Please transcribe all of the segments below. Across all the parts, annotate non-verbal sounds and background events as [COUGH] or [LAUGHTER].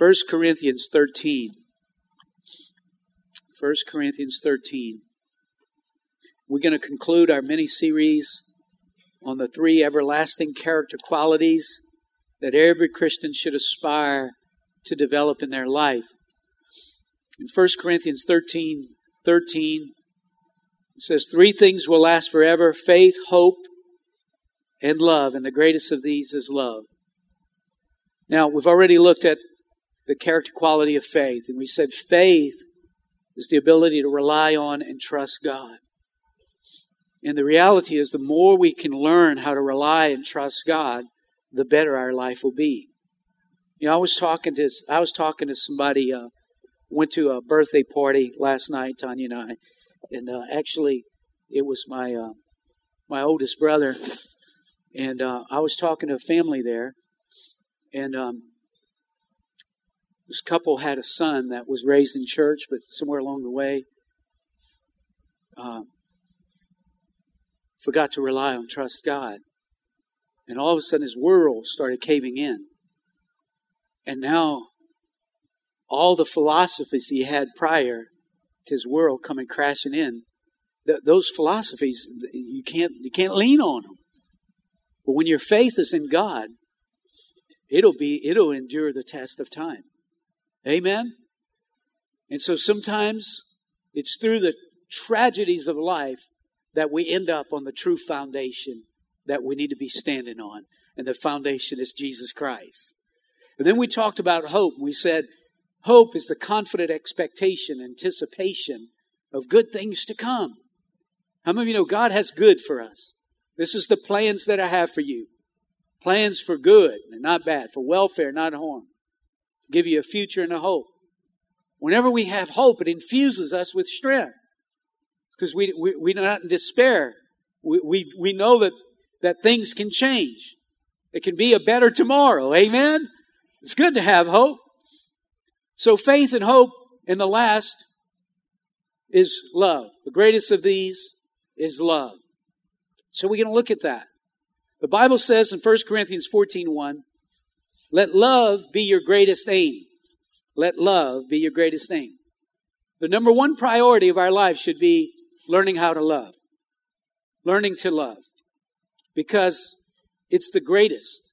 1 Corinthians 13. 1 Corinthians 13. We're going to conclude our mini series on the three everlasting character qualities that every Christian should aspire to develop in their life. In 1 Corinthians 13 13, it says, Three things will last forever faith, hope, and love. And the greatest of these is love. Now, we've already looked at the character quality of faith, and we said faith is the ability to rely on and trust God. And the reality is, the more we can learn how to rely and trust God, the better our life will be. You know, I was talking to I was talking to somebody. Uh, went to a birthday party last night, Tanya and I, and uh, actually, it was my uh, my oldest brother, and uh, I was talking to a family there, and um, this couple had a son that was raised in church, but somewhere along the way, uh, forgot to rely on trust God. And all of a sudden, his world started caving in. And now, all the philosophies he had prior to his world coming crashing in, th- those philosophies you can't you can't lean on them. But when your faith is in God, it'll be it'll endure the test of time. Amen. And so sometimes it's through the tragedies of life that we end up on the true foundation that we need to be standing on. And the foundation is Jesus Christ. And then we talked about hope. We said hope is the confident expectation, anticipation of good things to come. How many of you know God has good for us? This is the plans that I have for you. Plans for good and not bad, for welfare, not harm. Give you a future and a hope. Whenever we have hope, it infuses us with strength. Because we, we, we're not in despair. We, we, we know that that things can change. It can be a better tomorrow. Amen? It's good to have hope. So faith and hope, and the last is love. The greatest of these is love. So we're going to look at that. The Bible says in 1 Corinthians 14 1, let love be your greatest aim. Let love be your greatest aim. The number one priority of our life should be learning how to love. Learning to love because it's the greatest.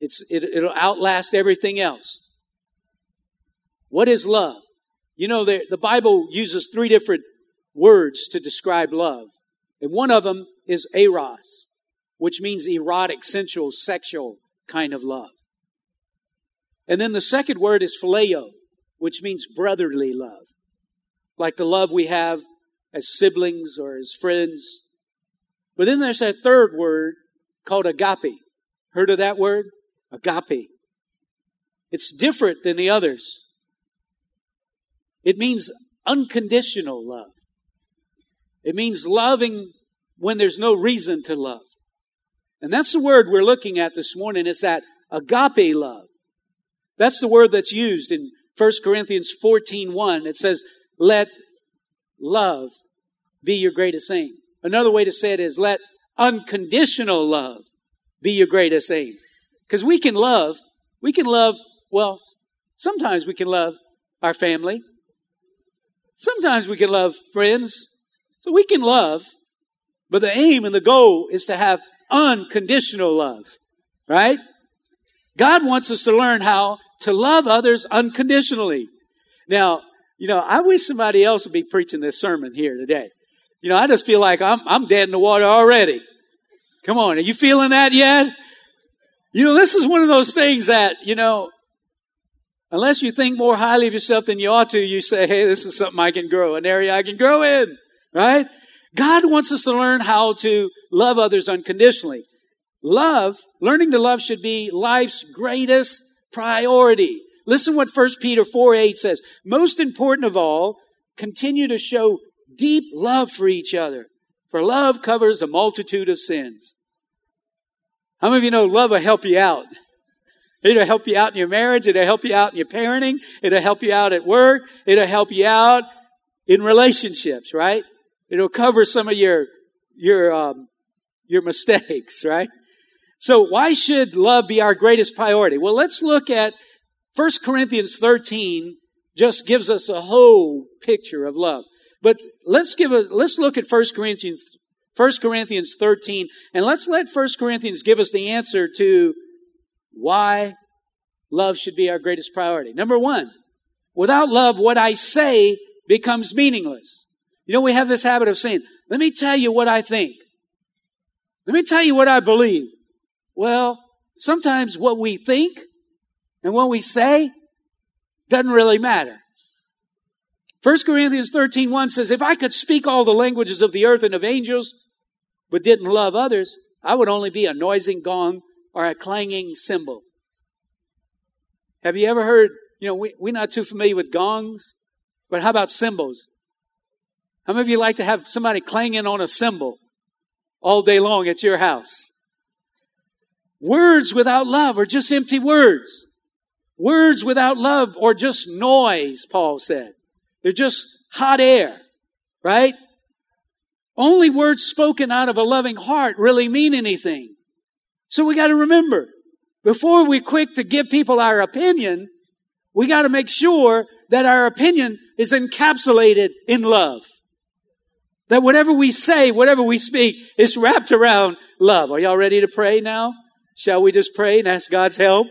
It's, it, it'll outlast everything else. What is love? You know, the, the Bible uses three different words to describe love. And one of them is eros, which means erotic, sensual, sexual kind of love. And then the second word is phileo, which means brotherly love. Like the love we have as siblings or as friends but then there's that third word called agape. Heard of that word? Agape. It's different than the others. It means unconditional love. It means loving when there's no reason to love. And that's the word we're looking at this morning is that agape love. That's the word that's used in 1 Corinthians 14, 1. It says, let love be your greatest aim. Another way to say it is let unconditional love be your greatest aim. Because we can love, we can love, well, sometimes we can love our family. Sometimes we can love friends. So we can love, but the aim and the goal is to have unconditional love, right? God wants us to learn how to love others unconditionally. Now, you know, I wish somebody else would be preaching this sermon here today. You know, I just feel like I'm, I'm dead in the water already. Come on. Are you feeling that yet? You know, this is one of those things that, you know, unless you think more highly of yourself than you ought to, you say, hey, this is something I can grow, an area I can grow in, right? God wants us to learn how to love others unconditionally. Love, learning to love should be life's greatest priority. Listen what 1 Peter 4 8 says. Most important of all, continue to show deep love for each other. For love covers a multitude of sins. How many of you know love will help you out? It'll help you out in your marriage. It'll help you out in your parenting. It'll help you out at work. It'll help you out in relationships, right? It'll cover some of your, your, um, your mistakes, right? So why should love be our greatest priority? Well, let's look at 1 Corinthians 13 just gives us a whole picture of love. But let's give a, let's look at 1 Corinthians, 1 Corinthians 13, and let's let 1 Corinthians give us the answer to why love should be our greatest priority. Number one, without love, what I say becomes meaningless. You know, we have this habit of saying, let me tell you what I think. Let me tell you what I believe. Well, sometimes what we think and what we say doesn't really matter. 1 Corinthians 13, 1 says, If I could speak all the languages of the earth and of angels, but didn't love others, I would only be a noising gong or a clanging cymbal. Have you ever heard, you know, we, we're not too familiar with gongs, but how about cymbals? How many of you like to have somebody clanging on a cymbal all day long at your house? Words without love are just empty words. Words without love are just noise, Paul said. They're just hot air, right? Only words spoken out of a loving heart really mean anything. So we got to remember, before we're quick to give people our opinion, we got to make sure that our opinion is encapsulated in love. That whatever we say, whatever we speak is wrapped around love. Are y'all ready to pray now? Shall we just pray and ask God's help?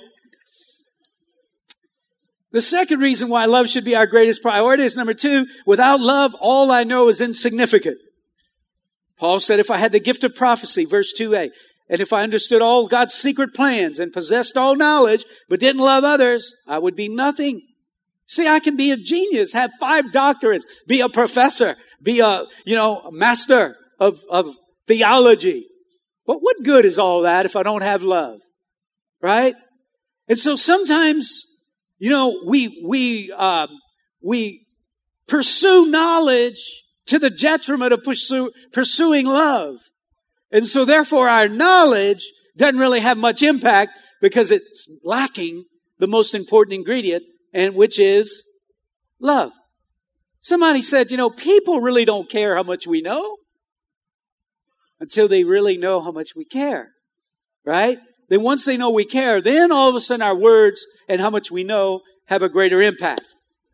The second reason why love should be our greatest priority is number two, without love, all I know is insignificant. Paul said, if I had the gift of prophecy, verse 2a, and if I understood all God's secret plans and possessed all knowledge, but didn't love others, I would be nothing. See, I can be a genius, have five doctorates, be a professor, be a, you know, a master of, of theology. But what good is all that if I don't have love? Right? And so sometimes you know, we, we, uh, we pursue knowledge to the detriment of pursue, pursuing love. And so therefore our knowledge doesn't really have much impact because it's lacking the most important ingredient and which is love. Somebody said, you know, people really don't care how much we know until they really know how much we care. Right? then once they know we care, then all of a sudden our words and how much we know have a greater impact.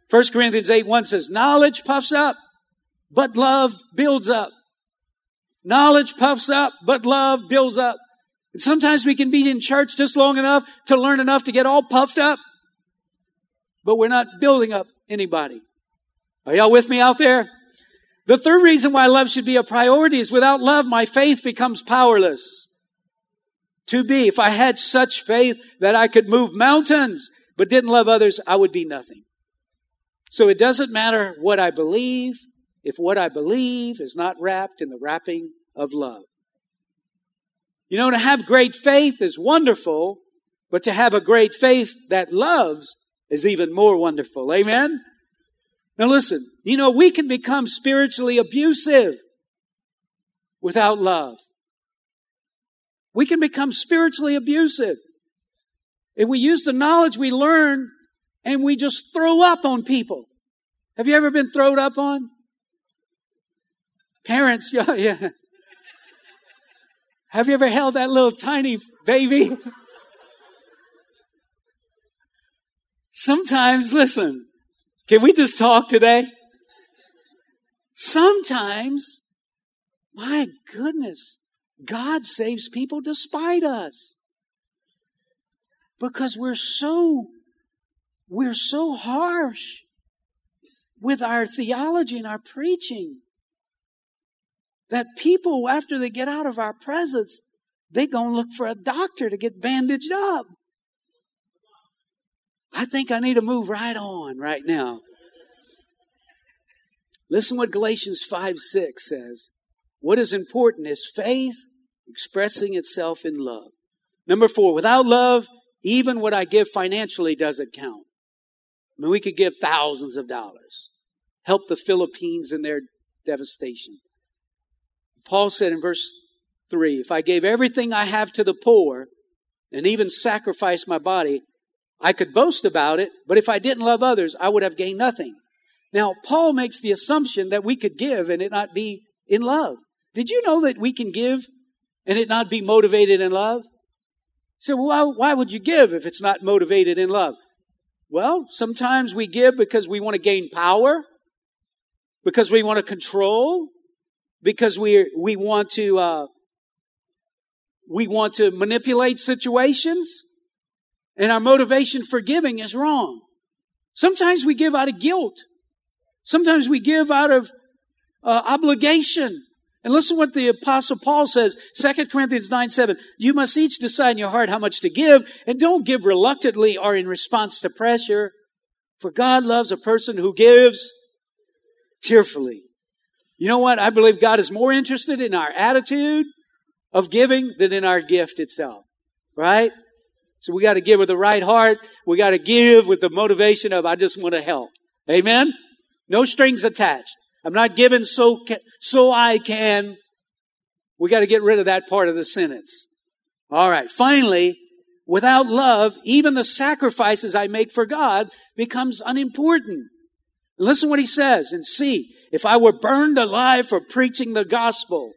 1 Corinthians 8 1 says, Knowledge puffs up, but love builds up. Knowledge puffs up, but love builds up. And sometimes we can be in church just long enough to learn enough to get all puffed up, but we're not building up anybody. Are y'all with me out there? The third reason why love should be a priority is without love, my faith becomes powerless to be. If I had such faith that I could move mountains, but didn't love others, I would be nothing. So it doesn't matter what I believe if what I believe is not wrapped in the wrapping of love. You know, to have great faith is wonderful, but to have a great faith that loves is even more wonderful. Amen? Now listen, you know, we can become spiritually abusive without love we can become spiritually abusive. If we use the knowledge we learn and we just throw up on people. Have you ever been thrown up on? Parents, [LAUGHS] yeah, yeah. Have you ever held that little tiny baby? [LAUGHS] Sometimes, listen, can we just talk today? Sometimes, my goodness, God saves people despite us. Because we're so, we're so harsh with our theology and our preaching that people, after they get out of our presence, they're going to look for a doctor to get bandaged up. I think I need to move right on right now. Listen what Galatians 5 6 says. What is important is faith expressing itself in love. Number four, without love, even what I give financially doesn't count. I mean, we could give thousands of dollars, help the Philippines in their devastation. Paul said in verse 3 If I gave everything I have to the poor and even sacrificed my body, I could boast about it, but if I didn't love others, I would have gained nothing. Now, Paul makes the assumption that we could give and it not be in love. Did you know that we can give and it not be motivated in love? So why, why would you give if it's not motivated in love? Well, sometimes we give because we want to gain power, because we want to control, because we we want to uh, we want to manipulate situations, and our motivation for giving is wrong. Sometimes we give out of guilt. Sometimes we give out of uh, obligation. And listen what the apostle Paul says, 2 Corinthians 9, 7. You must each decide in your heart how much to give, and don't give reluctantly or in response to pressure. For God loves a person who gives tearfully. You know what? I believe God is more interested in our attitude of giving than in our gift itself. Right? So we got to give with the right heart. We got to give with the motivation of, I just want to help. Amen? No strings attached. I'm not giving so, so I can. We got to get rid of that part of the sentence. All right. Finally, without love, even the sacrifices I make for God becomes unimportant. Listen what he says and see. If I were burned alive for preaching the gospel,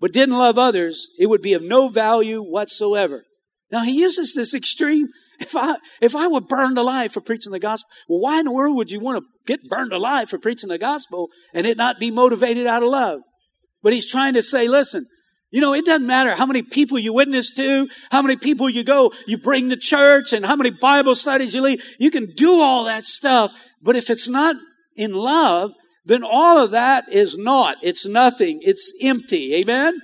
but didn't love others, it would be of no value whatsoever. Now he uses this extreme. If I, if I were burned alive for preaching the gospel, well, why in the world would you want to get burned alive for preaching the gospel and it not be motivated out of love? But he's trying to say, listen, you know, it doesn't matter how many people you witness to, how many people you go, you bring to church and how many Bible studies you lead. You can do all that stuff. But if it's not in love, then all of that is naught. It's nothing. It's empty. Amen?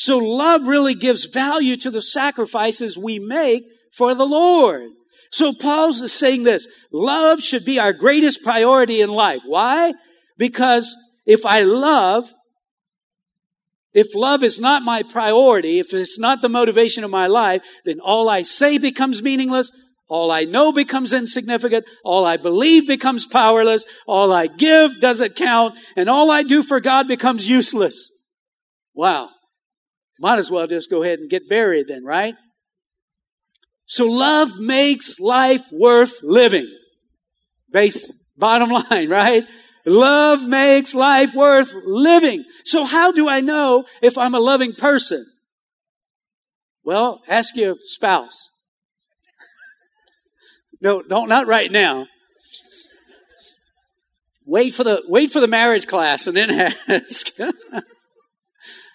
So love really gives value to the sacrifices we make for the Lord. So Paul's saying this, love should be our greatest priority in life. Why? Because if I love, if love is not my priority, if it's not the motivation of my life, then all I say becomes meaningless, all I know becomes insignificant, all I believe becomes powerless, all I give doesn't count, and all I do for God becomes useless. Wow. Might as well just go ahead and get buried then, right? So love makes life worth living. Base, bottom [LAUGHS] line, right? Love makes life worth living. So how do I know if I'm a loving person? Well, ask your spouse. [LAUGHS] no, don't, not right now. Wait for the, wait for the marriage class and then [LAUGHS] ask.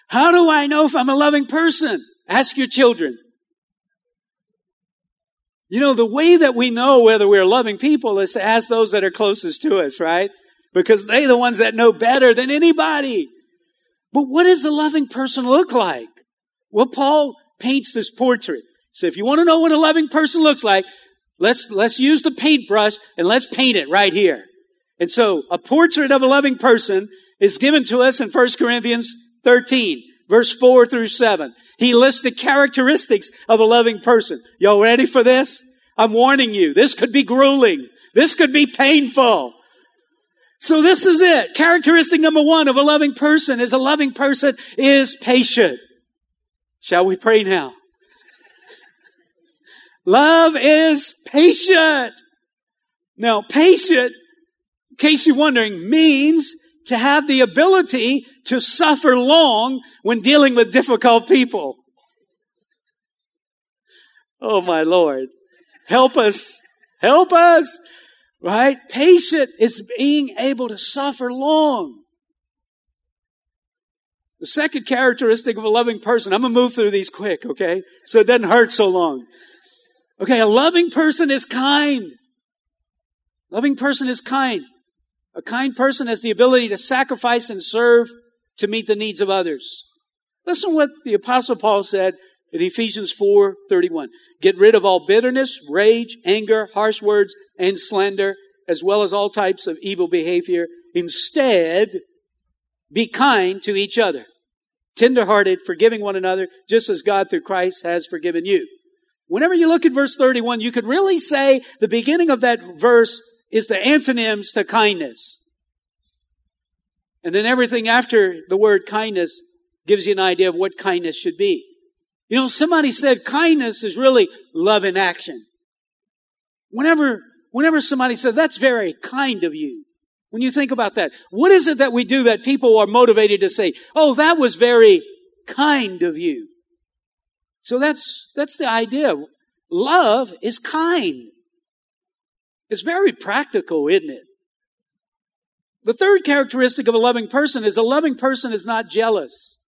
How do I know if I'm a loving person? Ask your children. You know, the way that we know whether we're loving people is to ask those that are closest to us, right? Because they're the ones that know better than anybody. But what does a loving person look like? Well, Paul paints this portrait. So if you want to know what a loving person looks like, let's, let's use the paintbrush and let's paint it right here. And so a portrait of a loving person is given to us in 1 Corinthians 13, verse 4 through 7. He lists the characteristics of a loving person. Y'all ready for this? I'm warning you. This could be grueling. This could be painful. So this is it. Characteristic number one of a loving person is a loving person is patient. Shall we pray now? Love is patient. Now, patient, in case you're wondering, means to have the ability to suffer long when dealing with difficult people. Oh my Lord. Help us. Help us. Right? Patient is being able to suffer long. The second characteristic of a loving person, I'm going to move through these quick, okay? So it doesn't hurt so long. Okay, a loving person is kind. Loving person is kind. A kind person has the ability to sacrifice and serve to meet the needs of others. Listen what the apostle Paul said in Ephesians 4:31. Get rid of all bitterness, rage, anger, harsh words, and slander, as well as all types of evil behavior. Instead, be kind to each other, tenderhearted, forgiving one another, just as God through Christ has forgiven you. Whenever you look at verse 31, you could really say the beginning of that verse is the antonyms to kindness. And then everything after the word kindness gives you an idea of what kindness should be. You know, somebody said kindness is really love in action. Whenever, whenever somebody says, that's very kind of you. When you think about that, what is it that we do that people are motivated to say, oh, that was very kind of you? So that's, that's the idea. Love is kind. It's very practical, isn't it? The third characteristic of a loving person is a loving person is not jealous.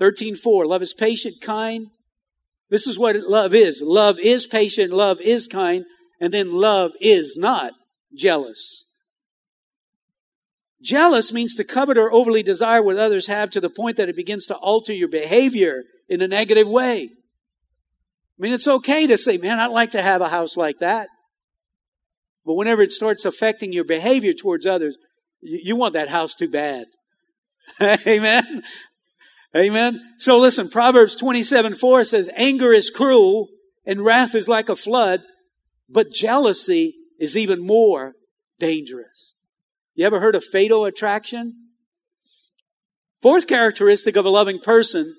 13.4, love is patient, kind. This is what love is. Love is patient, love is kind, and then love is not jealous. Jealous means to covet or overly desire what others have to the point that it begins to alter your behavior in a negative way. I mean, it's okay to say, man, I'd like to have a house like that. But whenever it starts affecting your behavior towards others, you, you want that house too bad. [LAUGHS] Amen. Amen. So listen, Proverbs 27 4 says, anger is cruel and wrath is like a flood, but jealousy is even more dangerous. You ever heard of fatal attraction? Fourth characteristic of a loving person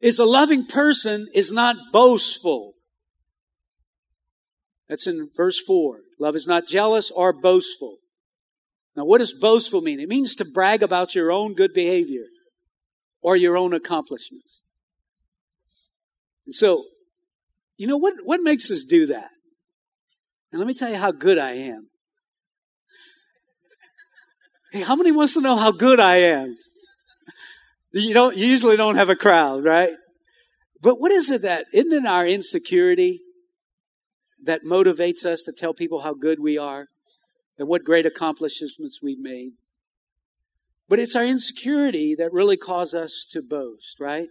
is a loving person is not boastful. That's in verse 4. Love is not jealous or boastful. Now, what does boastful mean? It means to brag about your own good behavior or your own accomplishments. And so, you know, what, what makes us do that? And let me tell you how good I am. Hey, how many wants to know how good I am? You don't, you usually don't have a crowd, right? But what is it that, isn't it our insecurity that motivates us to tell people how good we are and what great accomplishments we've made? But it's our insecurity that really cause us to boast, right?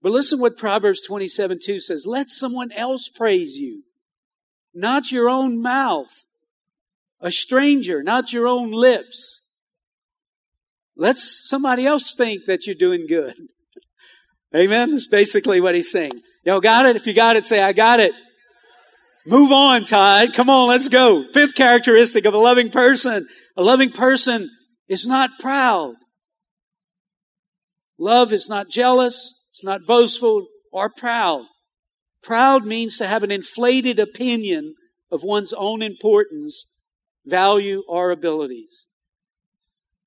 But listen what Proverbs 27 2 says. Let someone else praise you, not your own mouth. A stranger, not your own lips. Let somebody else think that you're doing good. [LAUGHS] Amen. That's basically what he's saying. Y'all got it? If you got it, say, I got it. Move on, Todd. Come on, let's go. Fifth characteristic of a loving person. A loving person is not proud. Love is not jealous. It's not boastful or proud. Proud means to have an inflated opinion of one's own importance, value, or abilities.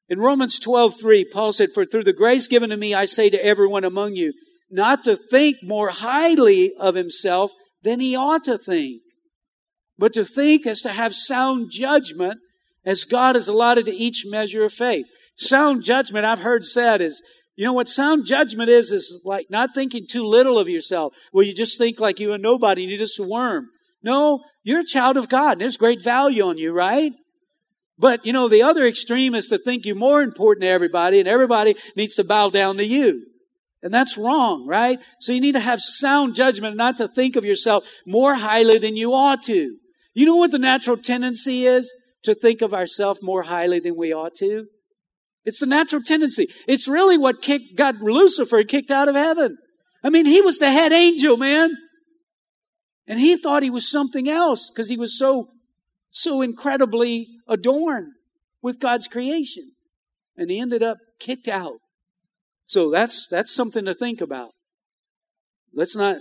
In Romans 12:3, Paul said, "For through the grace given to me, I say to everyone among you, not to think more highly of himself than he ought to think, but to think is to have sound judgment as God has allotted to each measure of faith." Sound judgment, I've heard said, is you know what sound judgment is? Is like not thinking too little of yourself, where you just think like you are nobody you're just a worm. No, you're a child of God. And there's great value on you, right? But, you know, the other extreme is to think you're more important to everybody and everybody needs to bow down to you. And that's wrong, right? So you need to have sound judgment, not to think of yourself more highly than you ought to. You know what the natural tendency is? To think of ourselves more highly than we ought to. It's the natural tendency. It's really what kicked, got Lucifer kicked out of heaven. I mean, he was the head angel, man. And he thought he was something else because he was so so incredibly adorned with God's creation. And he ended up kicked out. So that's, that's something to think about. Let's not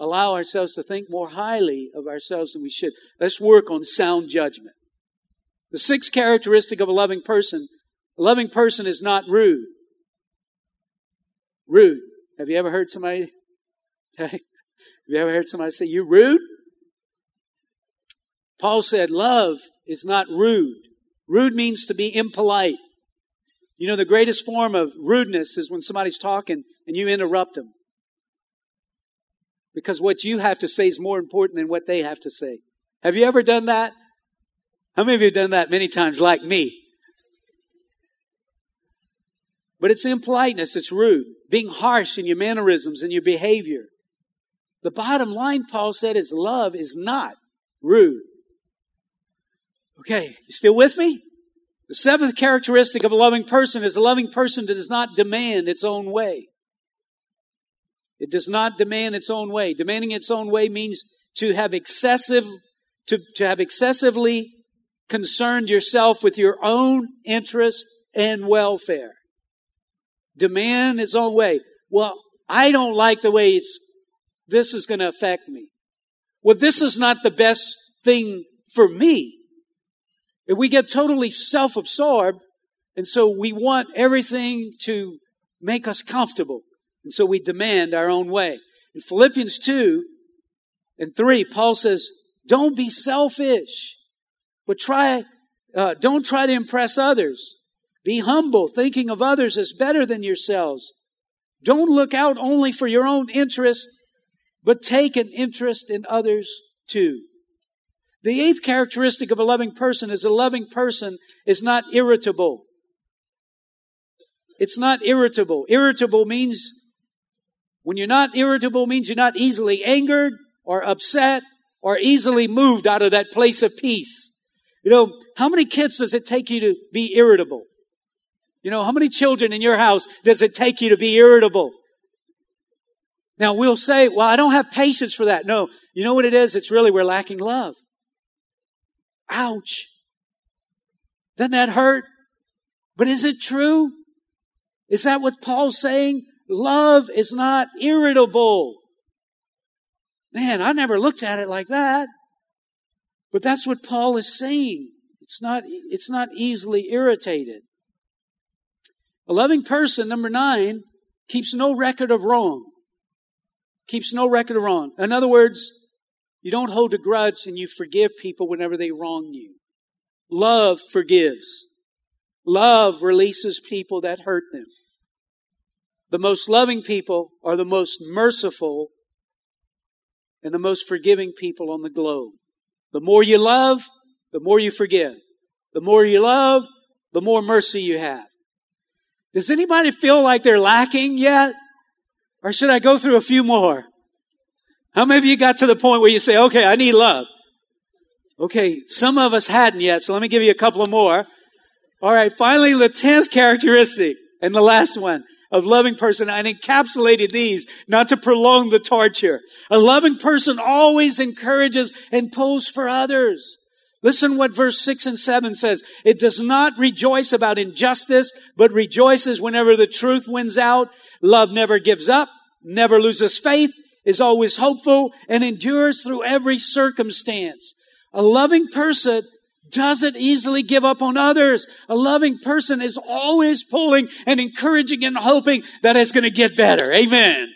allow ourselves to think more highly of ourselves than we should. Let's work on sound judgment. The sixth characteristic of a loving person, a loving person is not rude. Rude. Have you ever heard somebody, [LAUGHS] have you ever heard somebody say, you rude? Paul said, love is not rude. Rude means to be impolite. You know, the greatest form of rudeness is when somebody's talking and you interrupt them. Because what you have to say is more important than what they have to say. Have you ever done that? How many of you have done that many times like me? But it's impoliteness, it's rude. Being harsh in your mannerisms and your behavior. The bottom line, Paul said, is love is not rude. Okay, you still with me? The seventh characteristic of a loving person is a loving person that does not demand its own way. It does not demand its own way. Demanding its own way means to have excessive, to, to have excessively concerned yourself with your own interest and welfare. Demand its own way. Well, I don't like the way it's, this is going to affect me. Well, this is not the best thing for me. If we get totally self absorbed, and so we want everything to make us comfortable, and so we demand our own way. In Philippians 2 and 3, Paul says, Don't be selfish, but try, uh, don't try to impress others. Be humble, thinking of others as better than yourselves. Don't look out only for your own interest, but take an interest in others too. The eighth characteristic of a loving person is a loving person is not irritable. It's not irritable. Irritable means, when you're not irritable means you're not easily angered or upset or easily moved out of that place of peace. You know, how many kids does it take you to be irritable? You know, how many children in your house does it take you to be irritable? Now we'll say, well, I don't have patience for that. No, you know what it is? It's really we're lacking love. Ouch. Doesn't that hurt? But is it true? Is that what Paul's saying? Love is not irritable. Man, I never looked at it like that. But that's what Paul is saying. It's not, it's not easily irritated. A loving person, number nine, keeps no record of wrong. Keeps no record of wrong. In other words, you don't hold a grudge and you forgive people whenever they wrong you. Love forgives. Love releases people that hurt them. The most loving people are the most merciful and the most forgiving people on the globe. The more you love, the more you forgive. The more you love, the more mercy you have. Does anybody feel like they're lacking yet? Or should I go through a few more? How many of you got to the point where you say, okay, I need love? Okay, some of us hadn't yet, so let me give you a couple of more. All right, finally, the tenth characteristic and the last one of loving person. I encapsulated these not to prolong the torture. A loving person always encourages and pulls for others. Listen what verse 6 and 7 says. It does not rejoice about injustice, but rejoices whenever the truth wins out. Love never gives up, never loses faith, is always hopeful, and endures through every circumstance. A loving person doesn't easily give up on others. A loving person is always pulling and encouraging and hoping that it's going to get better. Amen.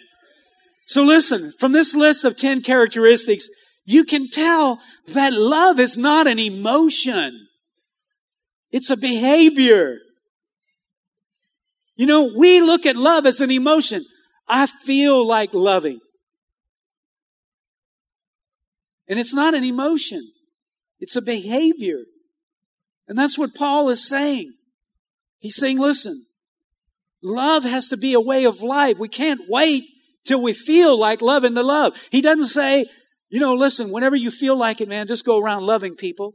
So listen, from this list of 10 characteristics, you can tell that love is not an emotion. It's a behavior. You know, we look at love as an emotion. I feel like loving. And it's not an emotion. It's a behavior. And that's what Paul is saying. He's saying, listen, love has to be a way of life. We can't wait till we feel like loving the love. He doesn't say, you know, listen, whenever you feel like it, man, just go around loving people.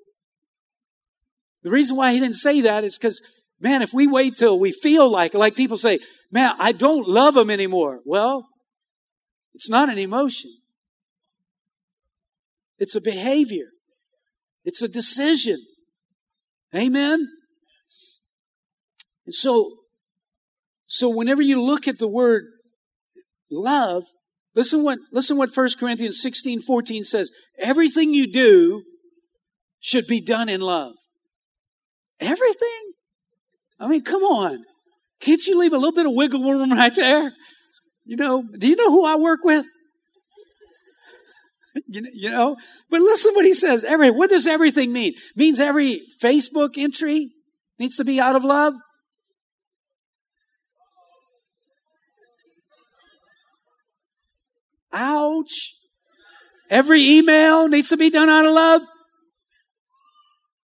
The reason why he didn't say that is because, man, if we wait till we feel like like people say, man, I don't love them anymore. Well, it's not an emotion. It's a behavior. It's a decision. Amen? And so, so whenever you look at the word love, listen what, listen what 1 Corinthians 16, 14 says. Everything you do should be done in love. Everything? I mean, come on. Can't you leave a little bit of wiggle room [LAUGHS] right there? You know, do you know who I work with? [LAUGHS] you know, but listen what he says. Every, what does everything mean? Means every Facebook entry needs to be out of love? Ouch. Every email needs to be done out of love?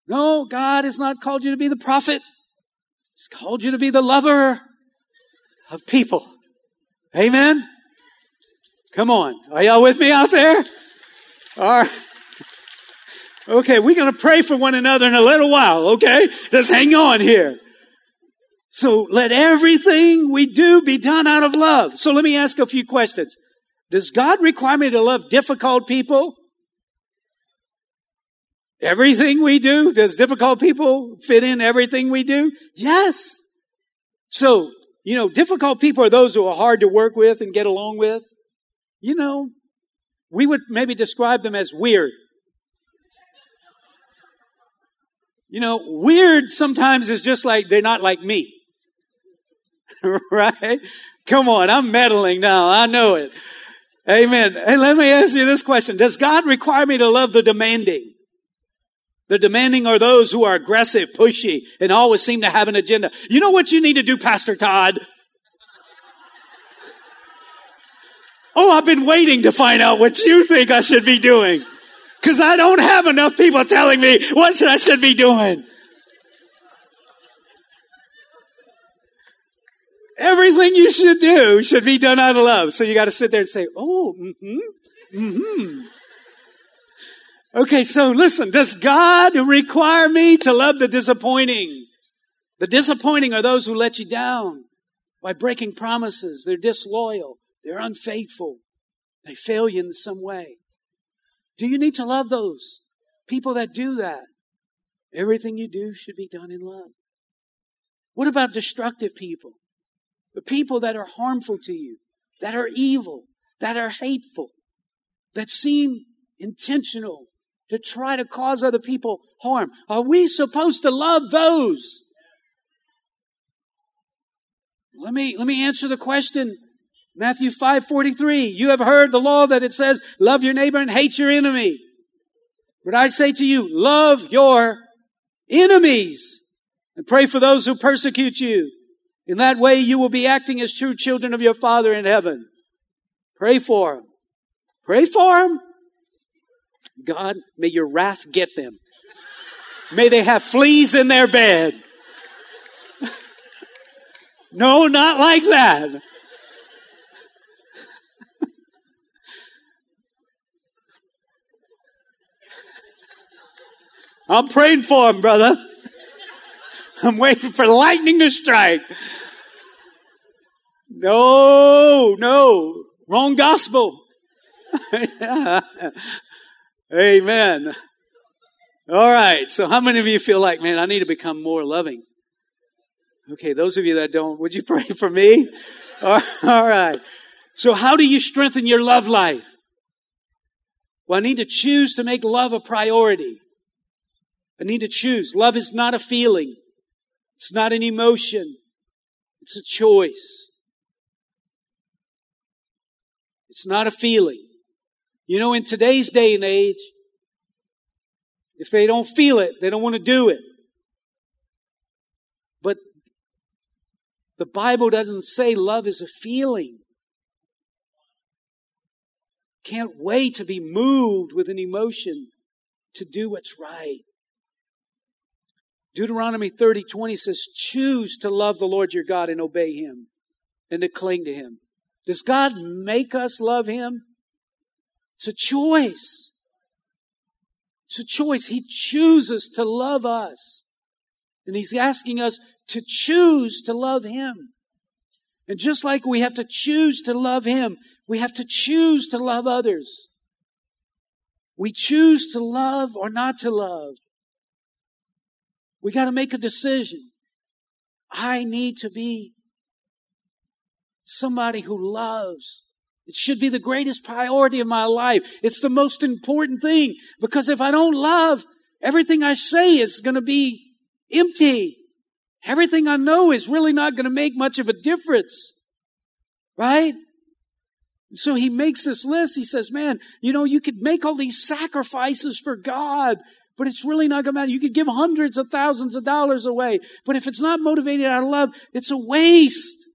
No, God has not called you to be the prophet. He's called you to be the lover of people. Amen? Come on. Are y'all with me out there? All right. Okay, we're going to pray for one another in a little while, okay? Just hang on here. So let everything we do be done out of love. So let me ask a few questions. Does God require me to love difficult people? Everything we do, does difficult people fit in everything we do? Yes. So, you know, difficult people are those who are hard to work with and get along with. You know, we would maybe describe them as weird. You know, weird sometimes is just like they're not like me. [LAUGHS] right? Come on, I'm meddling now. I know it. Amen. Hey, let me ask you this question. Does God require me to love the demanding? The demanding are those who are aggressive, pushy, and always seem to have an agenda. You know what you need to do, Pastor Todd? Oh, I've been waiting to find out what you think I should be doing. Cause I don't have enough people telling me what I should be doing. Everything you should do should be done out of love. So you got to sit there and say, "Oh, mm-hmm, mm-hmm." Okay, so listen. Does God require me to love the disappointing? The disappointing are those who let you down by breaking promises. They're disloyal. They're unfaithful. They fail you in some way. Do you need to love those people that do that? Everything you do should be done in love. What about destructive people? The people that are harmful to you, that are evil, that are hateful, that seem intentional to try to cause other people harm. Are we supposed to love those? Let me, let me answer the question. Matthew 5:43. You have heard the law that it says, love your neighbor and hate your enemy. But I say to you, love your enemies and pray for those who persecute you. In that way, you will be acting as true children of your Father in heaven. Pray for them. Pray for them. God, may your wrath get them. May they have fleas in their bed. [LAUGHS] no, not like that. I'm praying for him, brother. I'm waiting for lightning to strike. No, no, wrong gospel. [LAUGHS] Amen. All right. So how many of you feel like, man, I need to become more loving? Okay. Those of you that don't, would you [LAUGHS] pray for me? [LAUGHS] All right. So how do you strengthen your love life? Well, I need to choose to make love a priority. I need to choose. Love is not a feeling. It's not an emotion. It's a choice. It's not a feeling. You know, in today's day and age, if they don't feel it, they don't want to do it. But the Bible doesn't say love is a feeling. Can't wait to be moved with an emotion to do what's right. Deuteronomy 30, 20 says, choose to love the Lord your God and obey him and to cling to him. Does God make us love him? It's a choice. It's a choice. He chooses to love us. And he's asking us to choose to love him. And just like we have to choose to love him, we have to choose to love others. We choose to love or not to love. We got to make a decision. I need to be somebody who loves. It should be the greatest priority of my life. It's the most important thing because if I don't love, everything I say is going to be empty. Everything I know is really not going to make much of a difference. Right? So he makes this list. He says, man, you know, you could make all these sacrifices for God but it's really not going to matter. You could give hundreds of thousands of dollars away, but if it's not motivated out of love, it's a waste.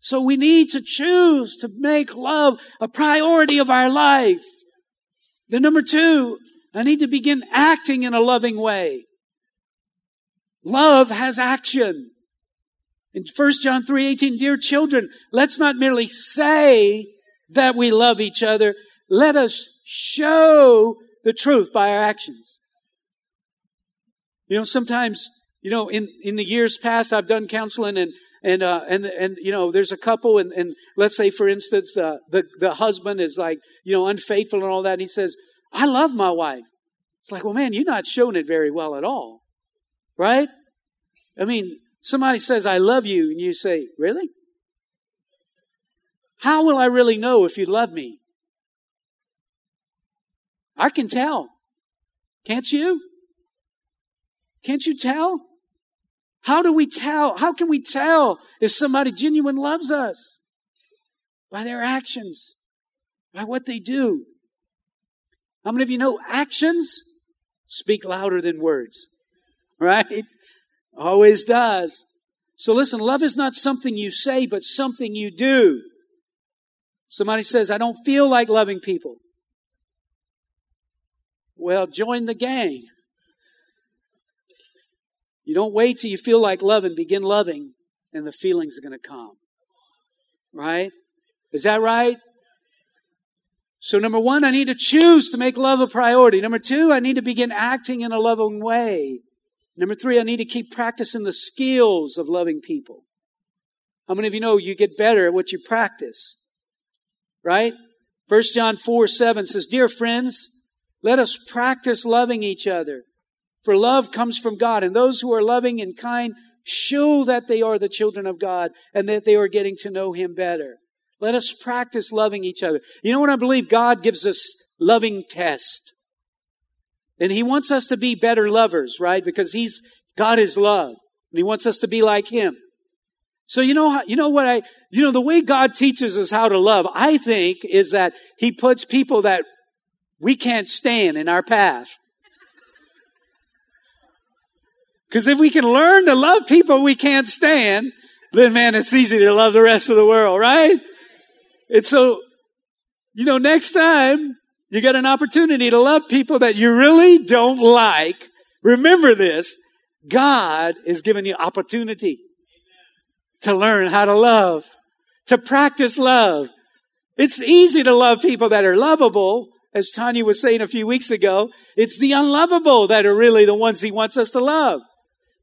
So we need to choose to make love a priority of our life. Then number two, I need to begin acting in a loving way. Love has action. In 1 John 3, 18, dear children, let's not merely say that we love each other. Let us show the truth by our actions. You know, sometimes, you know, in, in the years past, I've done counseling and, and, uh, and, and, you know, there's a couple and, and let's say, for instance, uh, the, the husband is like, you know, unfaithful and all that. And he says, I love my wife. It's like, well, man, you're not showing it very well at all. Right? I mean, somebody says, I love you. And you say, really? How will I really know if you love me? I can tell. Can't you? Can't you tell? How do we tell? How can we tell if somebody genuine loves us? By their actions, by what they do. How many of you know actions speak louder than words? [LAUGHS] Right? Always does. So listen, love is not something you say, but something you do. Somebody says, I don't feel like loving people. Well, join the gang. You don't wait till you feel like loving, begin loving, and the feelings are going to come. Right? Is that right? So number one, I need to choose to make love a priority. Number two, I need to begin acting in a loving way. Number three, I need to keep practicing the skills of loving people. How many of you know you get better at what you practice? Right? 1 John 4 7 says, Dear friends, let us practice loving each other. For love comes from God, and those who are loving and kind show that they are the children of God and that they are getting to know Him better. Let us practice loving each other. You know what I believe? God gives us loving test. And He wants us to be better lovers, right? Because He's, God is love. And He wants us to be like Him. So you know you know what I, you know, the way God teaches us how to love, I think, is that He puts people that we can't stand in our path. Because if we can learn to love people we can't stand, then man, it's easy to love the rest of the world, right? And so, you know, next time you get an opportunity to love people that you really don't like, remember this. God is giving you opportunity to learn how to love, to practice love. It's easy to love people that are lovable. As Tanya was saying a few weeks ago, it's the unlovable that are really the ones he wants us to love.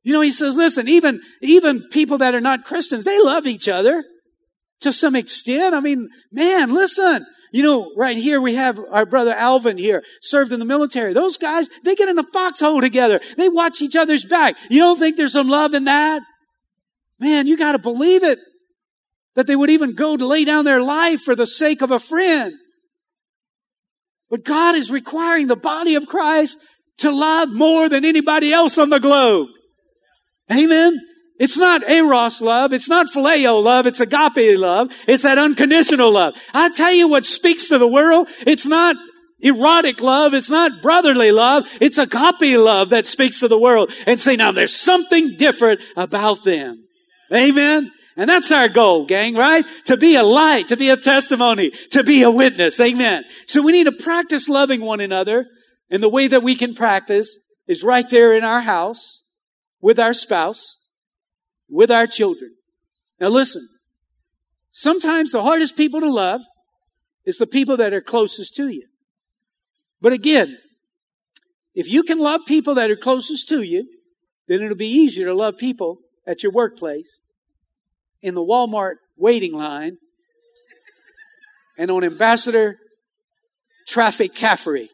You know, he says, listen, even, even people that are not Christians, they love each other to some extent. I mean, man, listen. You know, right here we have our brother Alvin here, served in the military. Those guys, they get in a foxhole together. They watch each other's back. You don't think there's some love in that? Man, you gotta believe it. That they would even go to lay down their life for the sake of a friend. But God is requiring the body of Christ to love more than anybody else on the globe. Amen. It's not eros love. It's not phileo love. It's agape love. It's that unconditional love. I tell you what speaks to the world. It's not erotic love. It's not brotherly love. It's agape love that speaks to the world and say, now there's something different about them. Amen. And that's our goal, gang, right? To be a light, to be a testimony, to be a witness. Amen. So we need to practice loving one another. And the way that we can practice is right there in our house with our spouse with our children. Now listen, sometimes the hardest people to love is the people that are closest to you. But again, if you can love people that are closest to you, then it'll be easier to love people at your workplace, in the Walmart waiting line, and on Ambassador Traffic Caffery.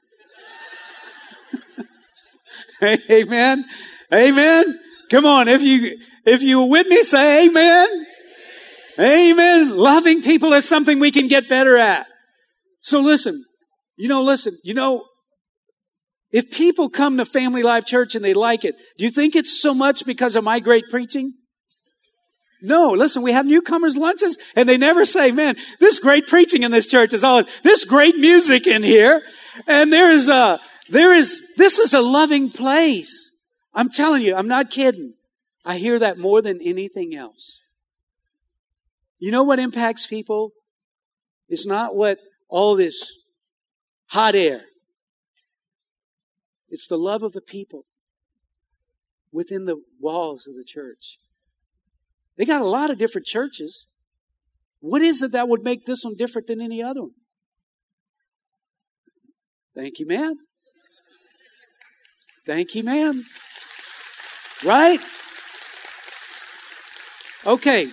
[LAUGHS] Amen. Amen. Come on, if you if you with me, say amen. Amen. Loving people is something we can get better at. So listen, you know, listen, you know, if people come to Family Life Church and they like it, do you think it's so much because of my great preaching? No, listen, we have newcomers lunches and they never say, man, this great preaching in this church is all, this great music in here. And there is a, there is, this is a loving place. I'm telling you, I'm not kidding. I hear that more than anything else. You know what impacts people? It's not what all this hot air. It's the love of the people within the walls of the church. They got a lot of different churches. What is it that would make this one different than any other one? Thank you, ma'am. Thank you, ma'am. Right? Okay.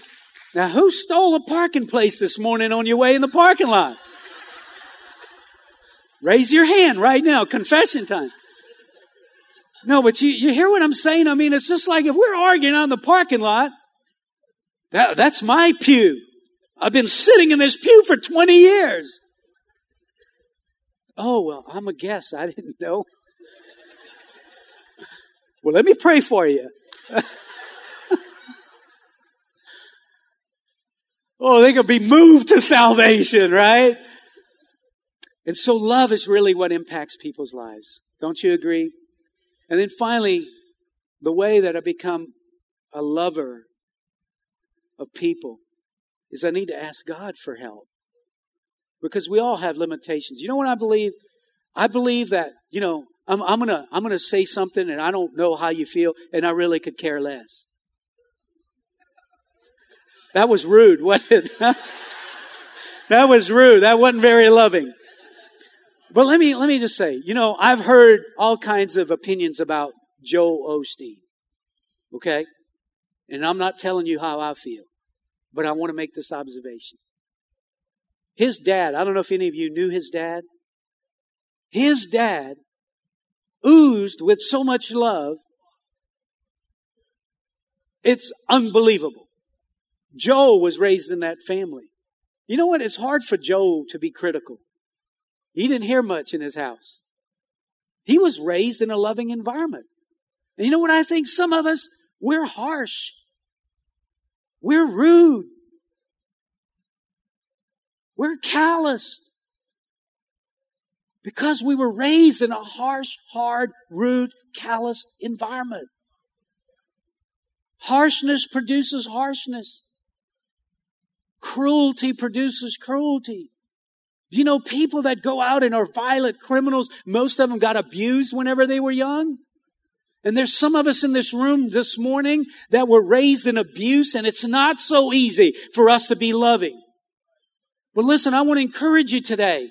Now, who stole a parking place this morning on your way in the parking lot? Raise your hand right now. Confession time. No, but you, you hear what I'm saying? I mean, it's just like if we're arguing on the parking lot, that, that's my pew. I've been sitting in this pew for 20 years. Oh, well, I'm a guest. I didn't know. Well, let me pray for you. [LAUGHS] Oh, they could be moved to salvation, right? And so love is really what impacts people's lives. Don't you agree? And then finally, the way that I become a lover of people is I need to ask God for help. Because we all have limitations. You know what I believe? I believe that, you know, I'm, I'm gonna, I'm gonna say something and I don't know how you feel and I really could care less. That was rude, [LAUGHS] wasn't it? that was rude. That wasn't very loving. But let me, let me just say, you know, I've heard all kinds of opinions about Joel Osteen. Okay? And I'm not telling you how I feel, but I want to make this observation. His dad, I don't know if any of you knew his dad. His dad oozed with so much love. It's unbelievable. Joel was raised in that family. You know what? It's hard for Joel to be critical. He didn't hear much in his house. He was raised in a loving environment. And you know what I think? Some of us, we're harsh. We're rude. We're calloused. Because we were raised in a harsh, hard, rude, callous environment. Harshness produces harshness. Cruelty produces cruelty. Do you know people that go out and are violent criminals? Most of them got abused whenever they were young. And there's some of us in this room this morning that were raised in abuse and it's not so easy for us to be loving. But listen, I want to encourage you today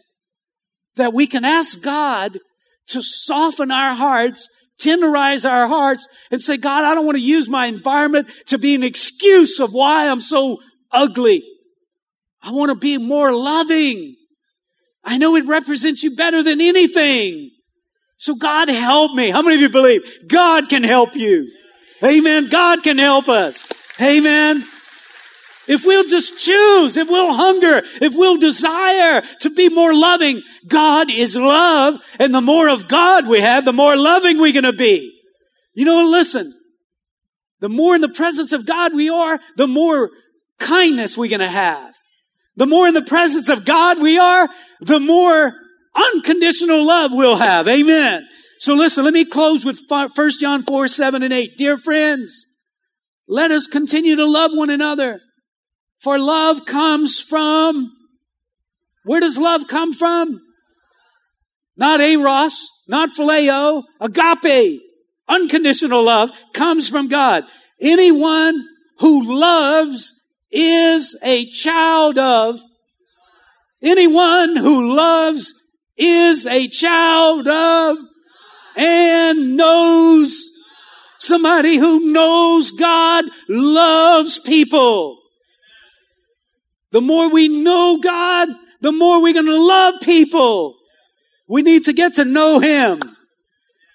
that we can ask God to soften our hearts, tenderize our hearts and say, God, I don't want to use my environment to be an excuse of why I'm so ugly. I want to be more loving. I know it represents you better than anything. So God help me. How many of you believe God can help you? Amen. God can help us. Amen. If we'll just choose, if we'll hunger, if we'll desire to be more loving, God is love. And the more of God we have, the more loving we're going to be. You know, listen, the more in the presence of God we are, the more kindness we're going to have. The more in the presence of God we are, the more unconditional love we'll have. Amen. So listen, let me close with 1 John 4, 7 and 8. Dear friends, let us continue to love one another. For love comes from, where does love come from? Not eros, not phileo, agape. Unconditional love comes from God. Anyone who loves is a child of. Anyone who loves is a child of and knows somebody who knows God loves people. The more we know God, the more we're going to love people. We need to get to know Him.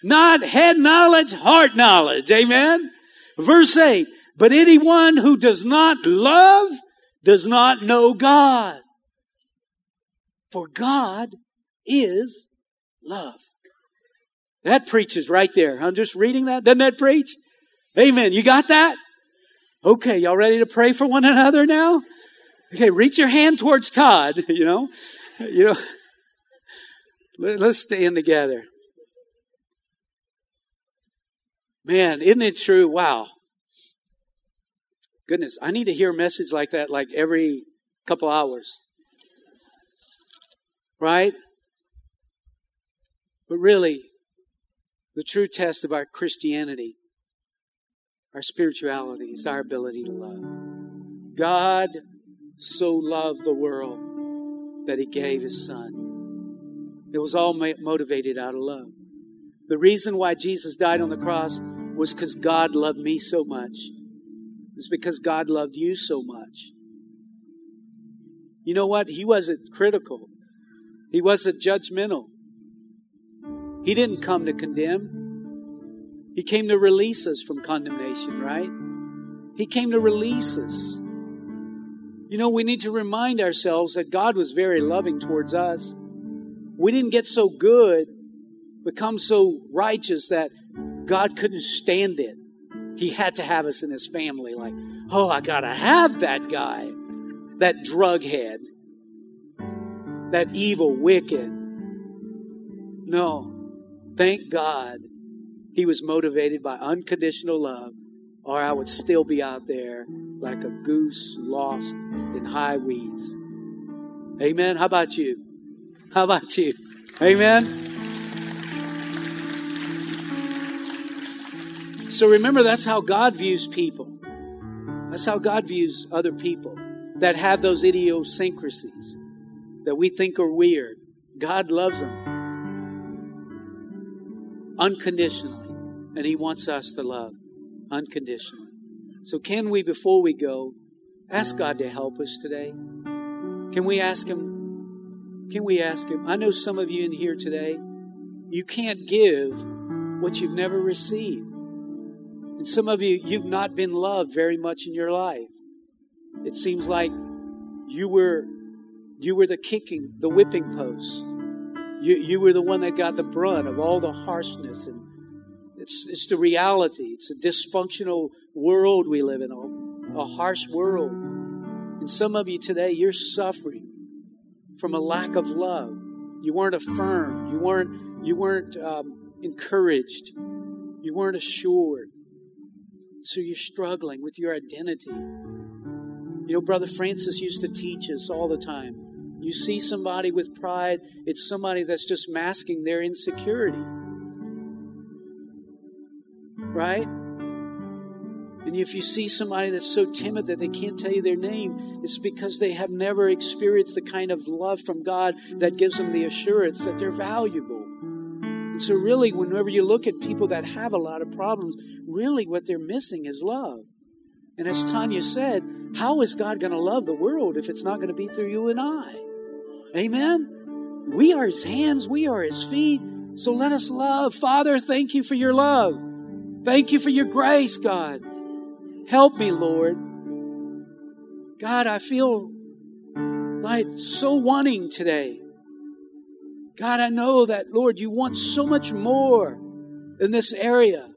Not head knowledge, heart knowledge. Amen. Verse 8. But anyone who does not love does not know God. For God is love. That preaches right there. I'm just reading that. Doesn't that preach? Amen. You got that? Okay, y'all ready to pray for one another now? Okay, reach your hand towards Todd, [LAUGHS] you know. You know. Let's stand together. Man, isn't it true? Wow. Goodness, I need to hear a message like that like every couple hours. Right? But really, the true test of our Christianity, our spirituality, is our ability to love. God so loved the world that he gave his son. It was all motivated out of love. The reason why Jesus died on the cross was because God loved me so much. It's because God loved you so much. You know what? He wasn't critical. He wasn't judgmental. He didn't come to condemn. He came to release us from condemnation, right? He came to release us. You know, we need to remind ourselves that God was very loving towards us. We didn't get so good, become so righteous that God couldn't stand it. He had to have us in his family. Like, oh, I gotta have that guy, that drug head, that evil, wicked, No. Thank God he was motivated by unconditional love, or I would still be out there like a goose lost in high weeds. Amen. How about you? How about you? Amen. So remember, that's how God views people. That's how God views other people that have those idiosyncrasies that we think are weird. God loves them unconditionally, and He wants us to love unconditionally. So, can we, before we go, ask God to help us today? Can we ask Him? Can we ask Him? I know some of you in here today, you can't give what you've never received. And some of you, you've not been loved very much in your life. It seems like you were you were the kicking, the whipping post. You, you were the one that got the brunt of all the harshness and it's, it's the reality. It's a dysfunctional world we live in, a, a harsh world. And some of you today, you're suffering from a lack of love. You weren't affirmed. You weren't, you weren't um, encouraged. You weren't assured. So you're struggling with your identity. You know, Brother Francis used to teach us all the time. You see somebody with pride, it's somebody that's just masking their insecurity. Right? And if you see somebody that's so timid that they can't tell you their name, it's because they have never experienced the kind of love from God that gives them the assurance that they're valuable. And so, really, whenever you look at people that have a lot of problems, really what they're missing is love. And as Tanya said, how is God going to love the world if it's not going to be through you and I? Amen? We are His hands, we are His feet. So let us love. Father, thank you for your love. Thank you for your grace, God. Help me, Lord. God, I feel like so wanting today God, I know that, Lord, you want so much more in this area.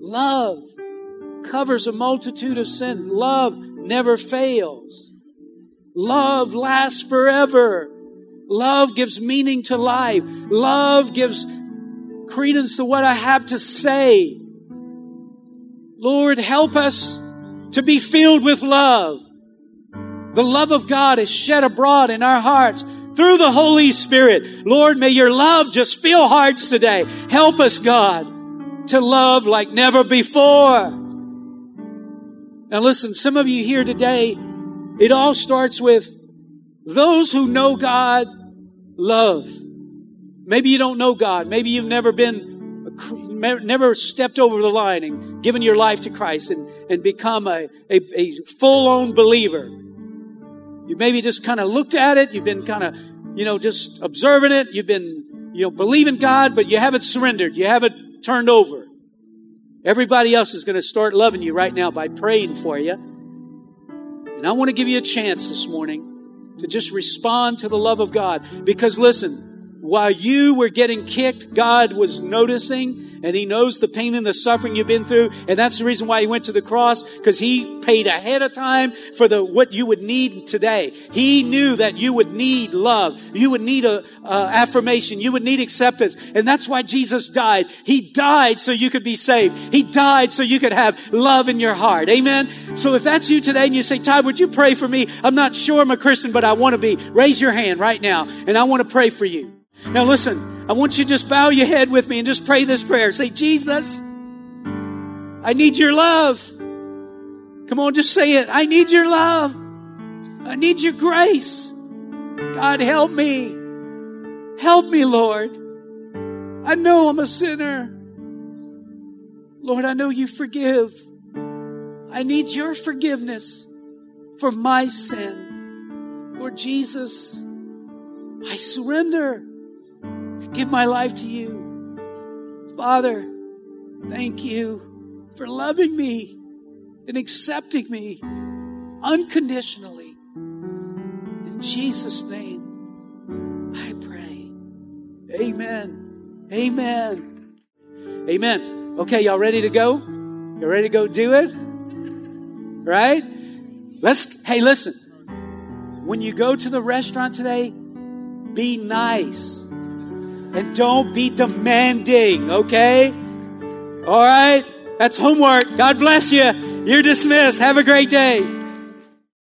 Love covers a multitude of sins. Love never fails. Love lasts forever. Love gives meaning to life. Love gives credence to what I have to say. Lord, help us to be filled with love. The love of God is shed abroad in our hearts through the Holy Spirit. Lord, may your love just fill hearts today. Help us, God, to love like never before. Now listen, some of you here today, it all starts with those who know God love. Maybe you don't know God. Maybe you've never been, never stepped over the line and given your life to Christ and, and become a, a, a full-on believer. You maybe just kind of looked at it. You've been kind of, you know, just observing it. You've been, you know, believing God, but you haven't surrendered. You haven't turned over. Everybody else is going to start loving you right now by praying for you. And I want to give you a chance this morning to just respond to the love of God. Because listen, while you were getting kicked, God was noticing and He knows the pain and the suffering you've been through. And that's the reason why He went to the cross because He paid ahead of time for the, what you would need today. He knew that you would need love. You would need a, a affirmation. You would need acceptance. And that's why Jesus died. He died so you could be saved. He died so you could have love in your heart. Amen. So if that's you today and you say, Todd, would you pray for me? I'm not sure I'm a Christian, but I want to be. Raise your hand right now and I want to pray for you. Now listen, I want you to just bow your head with me and just pray this prayer. Say, Jesus, I need your love. Come on, just say it. I need your love. I need your grace. God, help me. Help me, Lord. I know I'm a sinner. Lord, I know you forgive. I need your forgiveness for my sin. Lord Jesus, I surrender give my life to you. Father, thank you for loving me and accepting me unconditionally. In Jesus' name, I pray. Amen. Amen. Amen. Okay, y'all ready to go? You ready to go do it? Right? Let's, hey, listen. When you go to the restaurant today, be nice and don't be demanding, okay? All right? That's homework. God bless you. You're dismissed. Have a great day.